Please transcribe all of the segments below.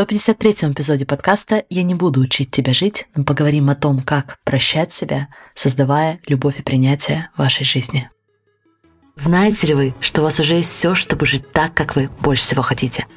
153-м эпизоде подкаста «Я не буду учить тебя жить», но поговорим о том, как прощать себя, создавая любовь и принятие в вашей жизни. Знаете ли вы, что у вас уже есть все, чтобы жить так, как вы больше всего хотите –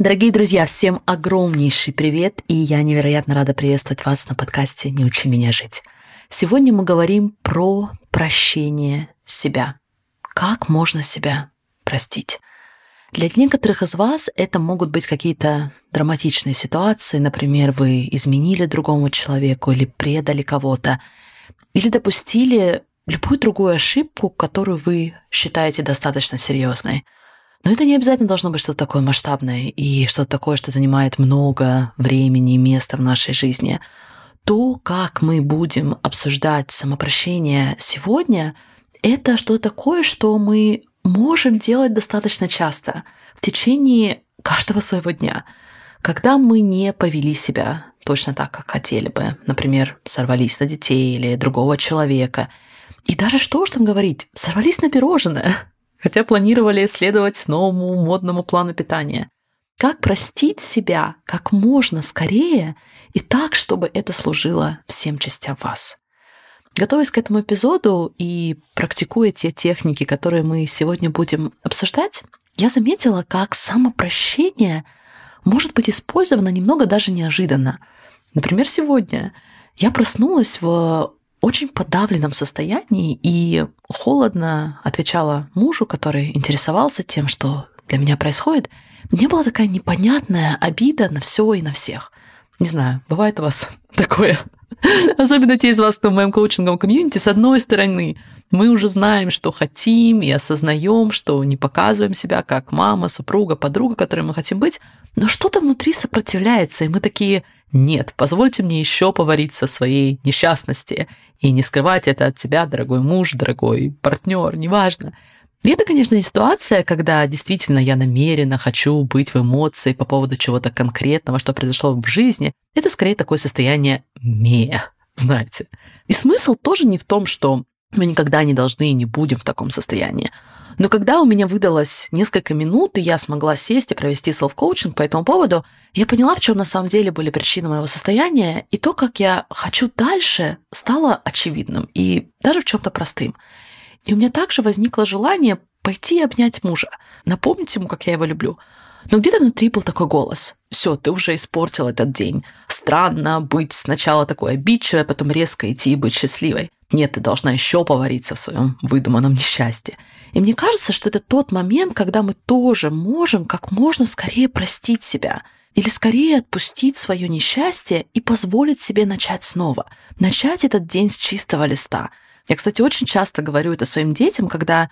Дорогие друзья, всем огромнейший привет, и я невероятно рада приветствовать вас на подкасте «Не учи меня жить». Сегодня мы говорим про прощение себя. Как можно себя простить? Для некоторых из вас это могут быть какие-то драматичные ситуации, например, вы изменили другому человеку или предали кого-то, или допустили любую другую ошибку, которую вы считаете достаточно серьезной – но это не обязательно должно быть что-то такое масштабное и что-то такое, что занимает много времени и места в нашей жизни. То, как мы будем обсуждать самопрощение сегодня, это что-то такое, что мы можем делать достаточно часто в течение каждого своего дня, когда мы не повели себя точно так, как хотели бы. Например, сорвались на детей или другого человека. И даже что уж там говорить, сорвались на пирожное – хотя планировали следовать новому модному плану питания. Как простить себя как можно скорее и так, чтобы это служило всем частям вас? Готовясь к этому эпизоду и практикуя те техники, которые мы сегодня будем обсуждать, я заметила, как самопрощение может быть использовано немного даже неожиданно. Например, сегодня я проснулась в очень подавленном состоянии и холодно отвечала мужу, который интересовался тем, что для меня происходит. Мне была такая непонятная обида на все и на всех. Не знаю, бывает у вас такое? Особенно те из вас, кто в моем коучинговом комьюнити, с одной стороны, мы уже знаем, что хотим и осознаем, что не показываем себя как мама, супруга, подруга, которой мы хотим быть, но что-то внутри сопротивляется, и мы такие нет, позвольте мне еще повариться своей несчастности и не скрывать это от тебя, дорогой муж, дорогой партнер, неважно. И это, конечно, не ситуация, когда действительно я намеренно хочу быть в эмоции по поводу чего-то конкретного, что произошло в жизни. Это скорее такое состояние «ме», знаете. И смысл тоже не в том, что мы никогда не должны и не будем в таком состоянии. Но когда у меня выдалось несколько минут, и я смогла сесть и провести селф-коучинг по этому поводу, я поняла, в чем на самом деле были причины моего состояния, и то, как я хочу дальше, стало очевидным и даже в чем-то простым. И у меня также возникло желание пойти и обнять мужа, напомнить ему, как я его люблю. Но где-то внутри был такой голос. Все, ты уже испортил этот день. Странно быть сначала такой обидчивой, а потом резко идти и быть счастливой. Нет, ты должна еще повариться в своем выдуманном несчастье. И мне кажется, что это тот момент, когда мы тоже можем как можно скорее простить себя или скорее отпустить свое несчастье и позволить себе начать снова. Начать этот день с чистого листа. Я, кстати, очень часто говорю это своим детям, когда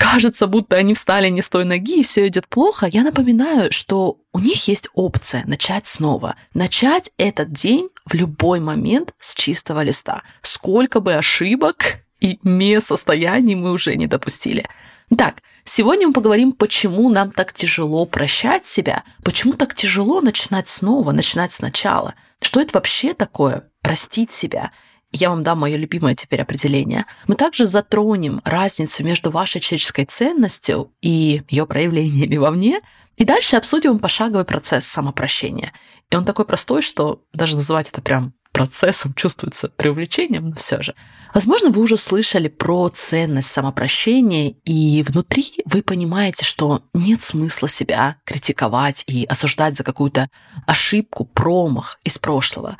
кажется, будто они встали не с той ноги и все идет плохо, я напоминаю, что у них есть опция начать снова. Начать этот день в любой момент с чистого листа. Сколько бы ошибок и не состояний мы уже не допустили. Так, сегодня мы поговорим, почему нам так тяжело прощать себя, почему так тяжело начинать снова, начинать сначала. Что это вообще такое простить себя? Я вам дам мое любимое теперь определение. Мы также затронем разницу между вашей человеческой ценностью и ее проявлениями вовне, и дальше обсудим пошаговый процесс самопрощения. И он такой простой, что даже называть это прям процессом чувствуется преувеличением, но все же. Возможно, вы уже слышали про ценность самопрощения, и внутри вы понимаете, что нет смысла себя критиковать и осуждать за какую-то ошибку, промах из прошлого.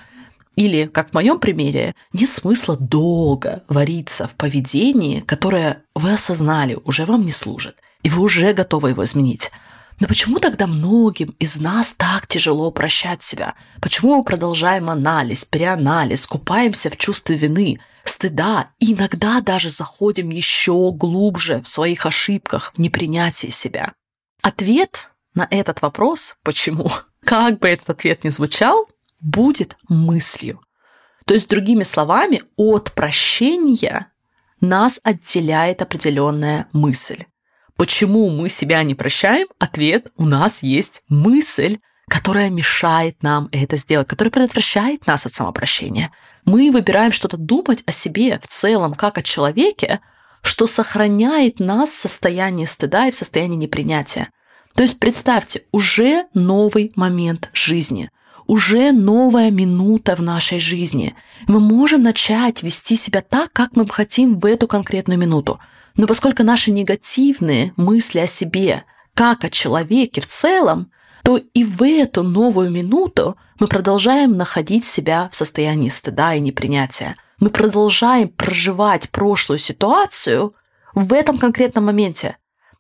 Или, как в моем примере, нет смысла долго вариться в поведении, которое вы осознали, уже вам не служит, и вы уже готовы его изменить. Но почему тогда многим из нас так тяжело прощать себя? Почему мы продолжаем анализ, переанализ, купаемся в чувстве вины, стыда и иногда даже заходим еще глубже в своих ошибках, в непринятии себя? Ответ на этот вопрос, почему, как бы этот ответ ни звучал, будет мыслью. То есть, другими словами, от прощения нас отделяет определенная мысль. Почему мы себя не прощаем? Ответ – у нас есть мысль, которая мешает нам это сделать, которая предотвращает нас от самопрощения. Мы выбираем что-то думать о себе в целом, как о человеке, что сохраняет нас в состоянии стыда и в состоянии непринятия. То есть представьте, уже новый момент жизни, уже новая минута в нашей жизни. Мы можем начать вести себя так, как мы хотим в эту конкретную минуту. Но поскольку наши негативные мысли о себе, как о человеке в целом, то и в эту новую минуту мы продолжаем находить себя в состоянии стыда и непринятия. Мы продолжаем проживать прошлую ситуацию в этом конкретном моменте.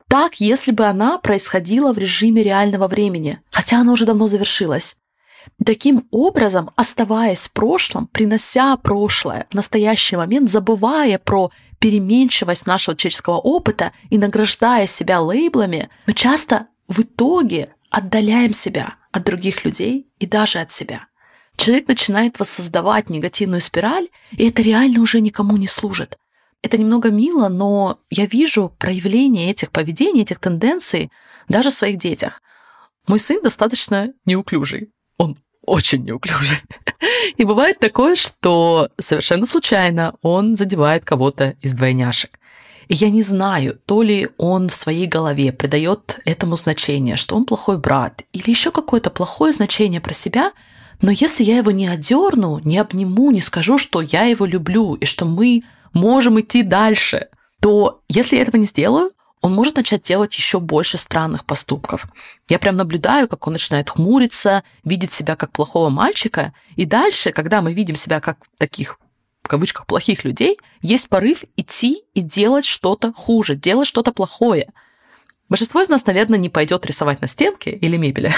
Так, если бы она происходила в режиме реального времени, хотя она уже давно завершилась. Таким образом, оставаясь в прошлом, принося прошлое в настоящий момент, забывая про переменчивость нашего человеческого опыта и награждая себя лейблами, мы часто в итоге отдаляем себя от других людей и даже от себя. Человек начинает воссоздавать негативную спираль, и это реально уже никому не служит. Это немного мило, но я вижу проявление этих поведений, этих тенденций даже в своих детях. Мой сын достаточно неуклюжий. Он очень неуклюжий. И бывает такое, что совершенно случайно он задевает кого-то из двойняшек. И я не знаю, то ли он в своей голове придает этому значение, что он плохой брат, или еще какое-то плохое значение про себя, но если я его не одерну, не обниму, не скажу, что я его люблю и что мы можем идти дальше, то если я этого не сделаю, он может начать делать еще больше странных поступков. Я прям наблюдаю, как он начинает хмуриться, видеть себя как плохого мальчика, и дальше, когда мы видим себя как таких кавычках плохих людей, есть порыв идти и делать что-то хуже, делать что-то плохое. Большинство из нас, наверное, не пойдет рисовать на стенке или мебели.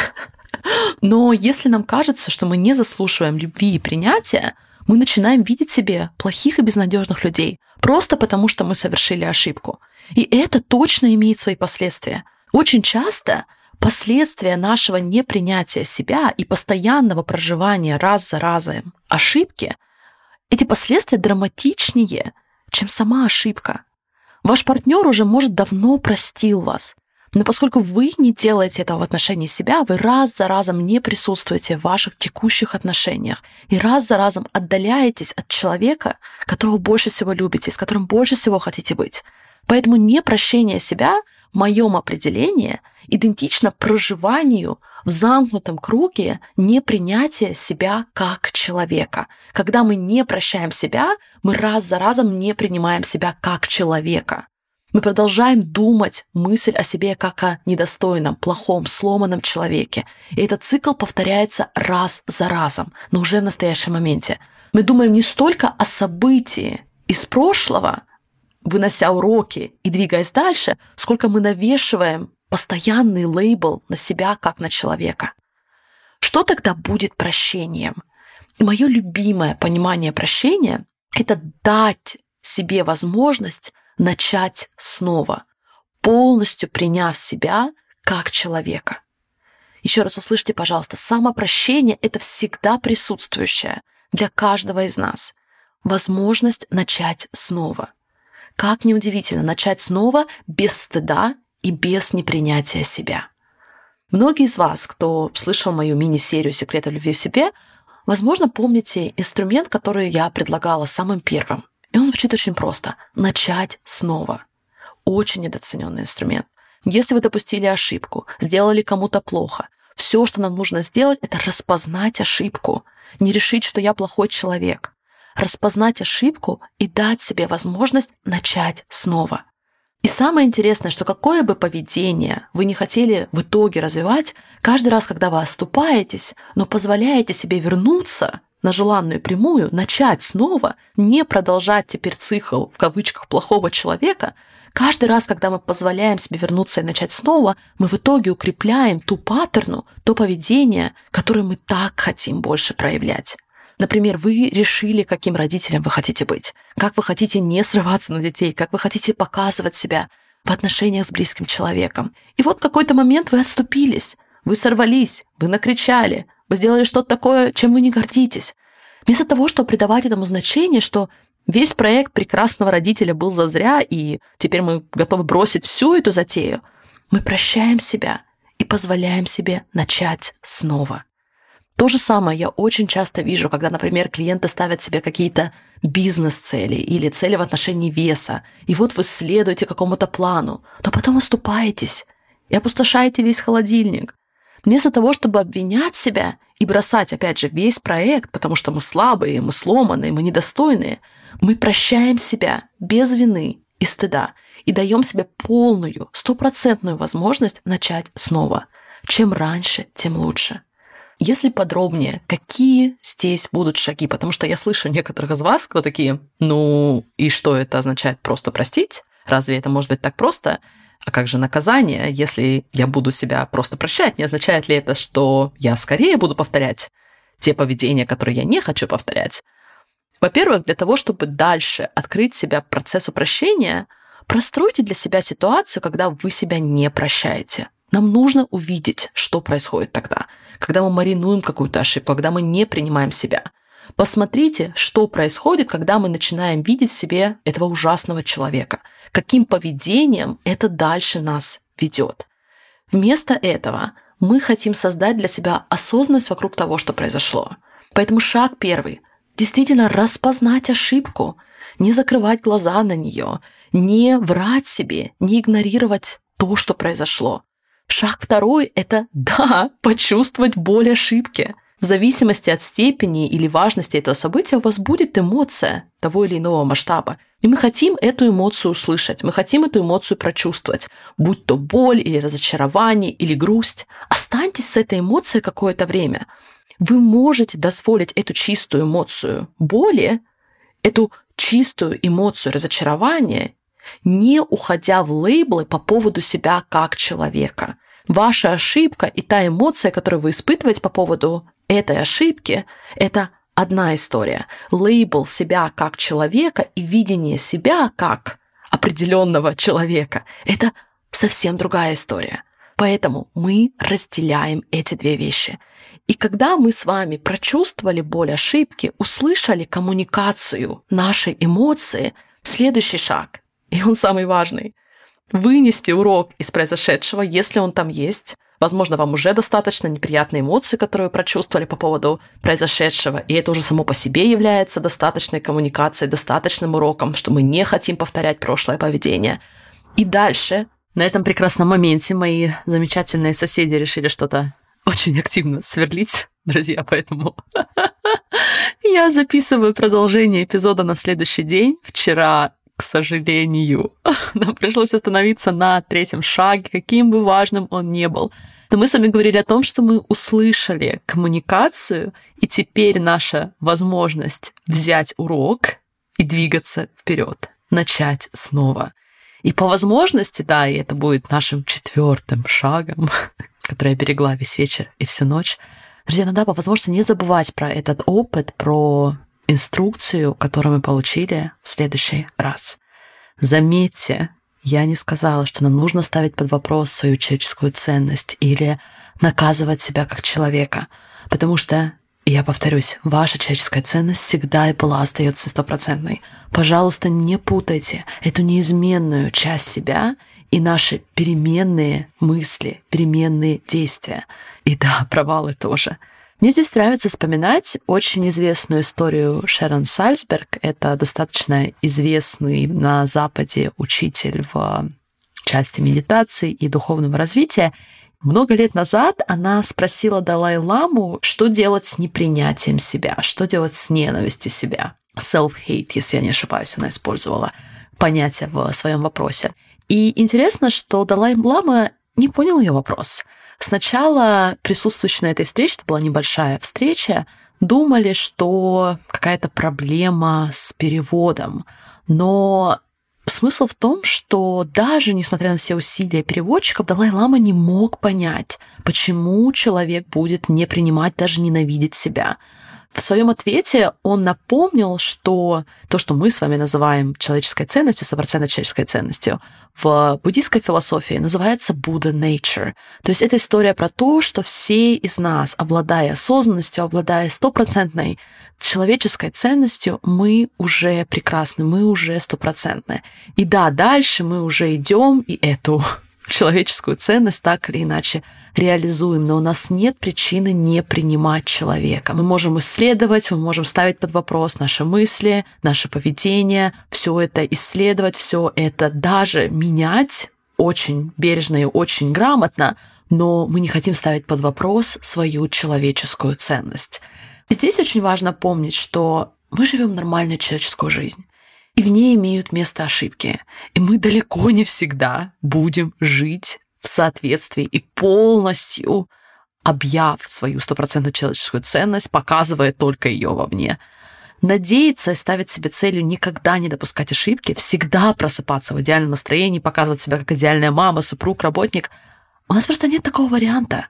Но если нам кажется, что мы не заслуживаем любви и принятия, мы начинаем видеть себе плохих и безнадежных людей, просто потому что мы совершили ошибку. И это точно имеет свои последствия. Очень часто последствия нашего непринятия себя и постоянного проживания раз за разом ошибки – эти последствия драматичнее, чем сама ошибка. Ваш партнер уже, может, давно простил вас, но поскольку вы не делаете этого в отношении себя, вы раз за разом не присутствуете в ваших текущих отношениях и раз за разом отдаляетесь от человека, которого больше всего любите, с которым больше всего хотите быть. Поэтому непрощение себя в моем определении идентично проживанию в замкнутом круге непринятия себя как человека. Когда мы не прощаем себя, мы раз за разом не принимаем себя как человека. Мы продолжаем думать мысль о себе как о недостойном, плохом, сломанном человеке. И этот цикл повторяется раз за разом, но уже в настоящем моменте. Мы думаем не столько о событии из прошлого, вынося уроки и двигаясь дальше, сколько мы навешиваем постоянный лейбл на себя как на человека. Что тогда будет прощением? Мое любимое понимание прощения – это дать себе возможность начать снова, полностью приняв себя как человека. Еще раз услышьте, пожалуйста, самопрощение – это всегда присутствующее для каждого из нас. Возможность начать снова. Как неудивительно, начать снова без стыда и без непринятия себя. Многие из вас, кто слышал мою мини-серию «Секреты любви в себе», возможно, помните инструмент, который я предлагала самым первым. И он звучит очень просто. Начать снова. Очень недооцененный инструмент. Если вы допустили ошибку, сделали кому-то плохо, все, что нам нужно сделать, это распознать ошибку. Не решить, что я плохой человек. Распознать ошибку и дать себе возможность начать снова. И самое интересное, что какое бы поведение вы не хотели в итоге развивать, каждый раз, когда вы оступаетесь, но позволяете себе вернуться на желанную прямую, начать снова, не продолжать теперь цикл в кавычках плохого человека, каждый раз, когда мы позволяем себе вернуться и начать снова, мы в итоге укрепляем ту паттерну, то поведение, которое мы так хотим больше проявлять. Например, вы решили, каким родителем вы хотите быть, как вы хотите не срываться на детей, как вы хотите показывать себя в отношениях с близким человеком. И вот в какой-то момент вы отступились, вы сорвались, вы накричали, вы сделали что-то такое, чем вы не гордитесь. Вместо того, чтобы придавать этому значение, что весь проект прекрасного родителя был зазря, и теперь мы готовы бросить всю эту затею, мы прощаем себя и позволяем себе начать снова. То же самое я очень часто вижу, когда, например, клиенты ставят себе какие-то бизнес-цели или цели в отношении веса, и вот вы следуете какому-то плану, но потом оступаетесь и опустошаете весь холодильник. Вместо того, чтобы обвинять себя и бросать, опять же, весь проект, потому что мы слабые, мы сломанные, мы недостойные, мы прощаем себя без вины и стыда и даем себе полную, стопроцентную возможность начать снова. Чем раньше, тем лучше. Если подробнее, какие здесь будут шаги? Потому что я слышу некоторых из вас, кто такие, ну и что это означает просто простить? Разве это может быть так просто? А как же наказание, если я буду себя просто прощать? Не означает ли это, что я скорее буду повторять те поведения, которые я не хочу повторять? Во-первых, для того, чтобы дальше открыть себя процессу прощения, простройте для себя ситуацию, когда вы себя не прощаете. Нам нужно увидеть, что происходит тогда когда мы маринуем какую-то ошибку, когда мы не принимаем себя. Посмотрите, что происходит, когда мы начинаем видеть в себе этого ужасного человека. Каким поведением это дальше нас ведет. Вместо этого мы хотим создать для себя осознанность вокруг того, что произошло. Поэтому шаг первый – действительно распознать ошибку, не закрывать глаза на нее, не врать себе, не игнорировать то, что произошло. Шаг второй – это, да, почувствовать боль ошибки. В зависимости от степени или важности этого события у вас будет эмоция того или иного масштаба. И мы хотим эту эмоцию услышать, мы хотим эту эмоцию прочувствовать, будь то боль или разочарование или грусть. Останьтесь с этой эмоцией какое-то время. Вы можете дозволить эту чистую эмоцию боли, эту чистую эмоцию разочарования, не уходя в лейблы по поводу себя как человека. Ваша ошибка и та эмоция, которую вы испытываете по поводу этой ошибки, это одна история. Лейбл себя как человека и видение себя как определенного человека – это совсем другая история. Поэтому мы разделяем эти две вещи. И когда мы с вами прочувствовали боль ошибки, услышали коммуникацию нашей эмоции, следующий шаг, и он самый важный, вынести урок из произошедшего, если он там есть. Возможно, вам уже достаточно неприятные эмоции, которые вы прочувствовали по поводу произошедшего, и это уже само по себе является достаточной коммуникацией, достаточным уроком, что мы не хотим повторять прошлое поведение. И дальше, на этом прекрасном моменте, мои замечательные соседи решили что-то очень активно сверлить, друзья, поэтому я записываю продолжение эпизода на следующий день. Вчера к сожалению. Нам пришлось остановиться на третьем шаге, каким бы важным он ни был. Но мы с вами говорили о том, что мы услышали коммуникацию, и теперь наша возможность взять урок и двигаться вперед, начать снова. И по возможности, да, и это будет нашим четвертым шагом, который я берегла весь вечер и всю ночь. Друзья, надо по возможности не забывать про этот опыт, про инструкцию, которую мы получили в следующий раз. Заметьте, я не сказала, что нам нужно ставить под вопрос свою человеческую ценность или наказывать себя как человека, потому что я повторюсь, ваша человеческая ценность всегда и была остается стопроцентной. Пожалуйста, не путайте эту неизменную часть себя и наши переменные мысли, переменные действия. И да, провалы тоже – мне здесь нравится вспоминать очень известную историю Шерон Сальсберг. Это достаточно известный на Западе учитель в части медитации и духовного развития. Много лет назад она спросила Далай-ламу, что делать с непринятием себя, что делать с ненавистью себя. Self-hate, если я не ошибаюсь, она использовала понятие в своем вопросе. И интересно, что Далай-лама не понял ее вопрос – Сначала присутствующие на этой встрече, это была небольшая встреча, думали, что какая-то проблема с переводом. Но смысл в том, что даже несмотря на все усилия переводчиков, Далай-Лама не мог понять, почему человек будет не принимать, даже ненавидеть себя. В своем ответе он напомнил, что то, что мы с вами называем человеческой ценностью, стопроцентной человеческой ценностью, в буддийской философии называется Buddha Nature. То есть это история про то, что все из нас, обладая осознанностью, обладая стопроцентной человеческой ценностью мы уже прекрасны, мы уже стопроцентны. И да, дальше мы уже идем и эту человеческую ценность так или иначе реализуем, но у нас нет причины не принимать человека. Мы можем исследовать, мы можем ставить под вопрос наши мысли, наше поведение, все это исследовать, все это даже менять очень бережно и очень грамотно, но мы не хотим ставить под вопрос свою человеческую ценность. Здесь очень важно помнить, что мы живем нормальную человеческую жизнь и в ней имеют место ошибки. И мы далеко не всегда будем жить в соответствии и полностью объяв свою стопроцентную человеческую ценность, показывая только ее вовне. Надеяться и ставить себе целью никогда не допускать ошибки, всегда просыпаться в идеальном настроении, показывать себя как идеальная мама, супруг, работник. У нас просто нет такого варианта.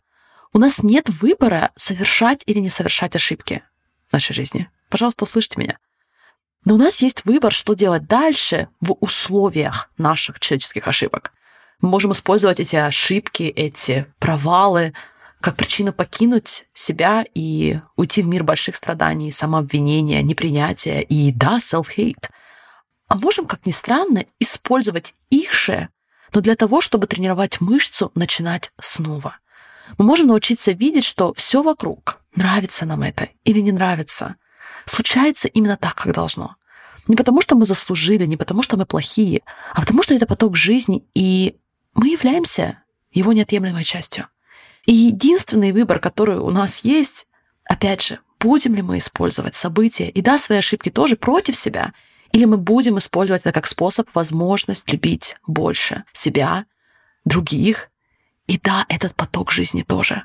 У нас нет выбора совершать или не совершать ошибки в нашей жизни. Пожалуйста, услышьте меня. Но у нас есть выбор, что делать дальше в условиях наших человеческих ошибок. Мы можем использовать эти ошибки, эти провалы как причину покинуть себя и уйти в мир больших страданий, самообвинения, непринятия и, да, self-hate. А можем, как ни странно, использовать их же, но для того, чтобы тренировать мышцу, начинать снова. Мы можем научиться видеть, что все вокруг, нравится нам это или не нравится, случается именно так, как должно. Не потому, что мы заслужили, не потому, что мы плохие, а потому, что это поток жизни, и мы являемся его неотъемлемой частью. И единственный выбор, который у нас есть, опять же, будем ли мы использовать события и да, свои ошибки тоже против себя, или мы будем использовать это как способ, возможность любить больше себя, других, и да, этот поток жизни тоже.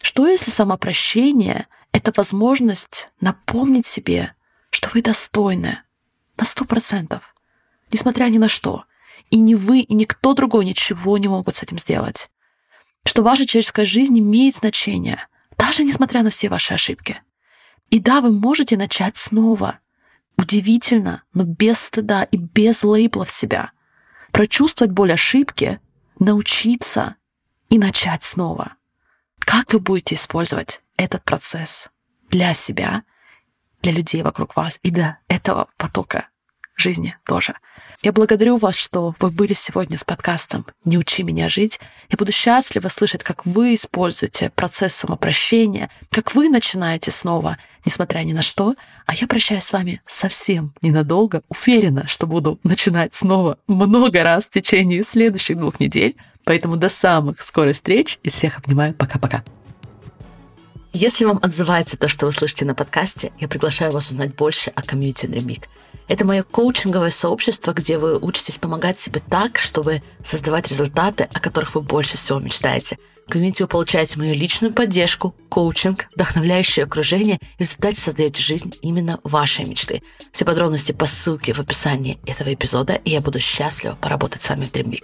Что если самопрощение — это возможность напомнить себе, что вы достойны на сто процентов, несмотря ни на что, и ни вы, и никто другой ничего не могут с этим сделать. Что ваша человеческая жизнь имеет значение, даже несмотря на все ваши ошибки. И да, вы можете начать снова. Удивительно, но без стыда и без лейблов себя. Прочувствовать боль ошибки, научиться и начать снова. Как вы будете использовать этот процесс для себя, для людей вокруг вас и для этого потока жизни тоже. Я благодарю вас, что вы были сегодня с подкастом «Не учи меня жить». Я буду счастлива слышать, как вы используете процесс самопрощения, как вы начинаете снова, несмотря ни на что. А я прощаюсь с вами совсем ненадолго. Уверена, что буду начинать снова много раз в течение следующих двух недель. Поэтому до самых скорых встреч и всех обнимаю. Пока-пока. Если вам отзывается то, что вы слышите на подкасте, я приглашаю вас узнать больше о комьюнити Dream Это мое коучинговое сообщество, где вы учитесь помогать себе так, чтобы создавать результаты, о которых вы больше всего мечтаете. В комьюнити вы получаете мою личную поддержку, коучинг, вдохновляющее окружение и в результате создаете жизнь именно вашей мечты. Все подробности по ссылке в описании этого эпизода, и я буду счастлива поработать с вами в Dream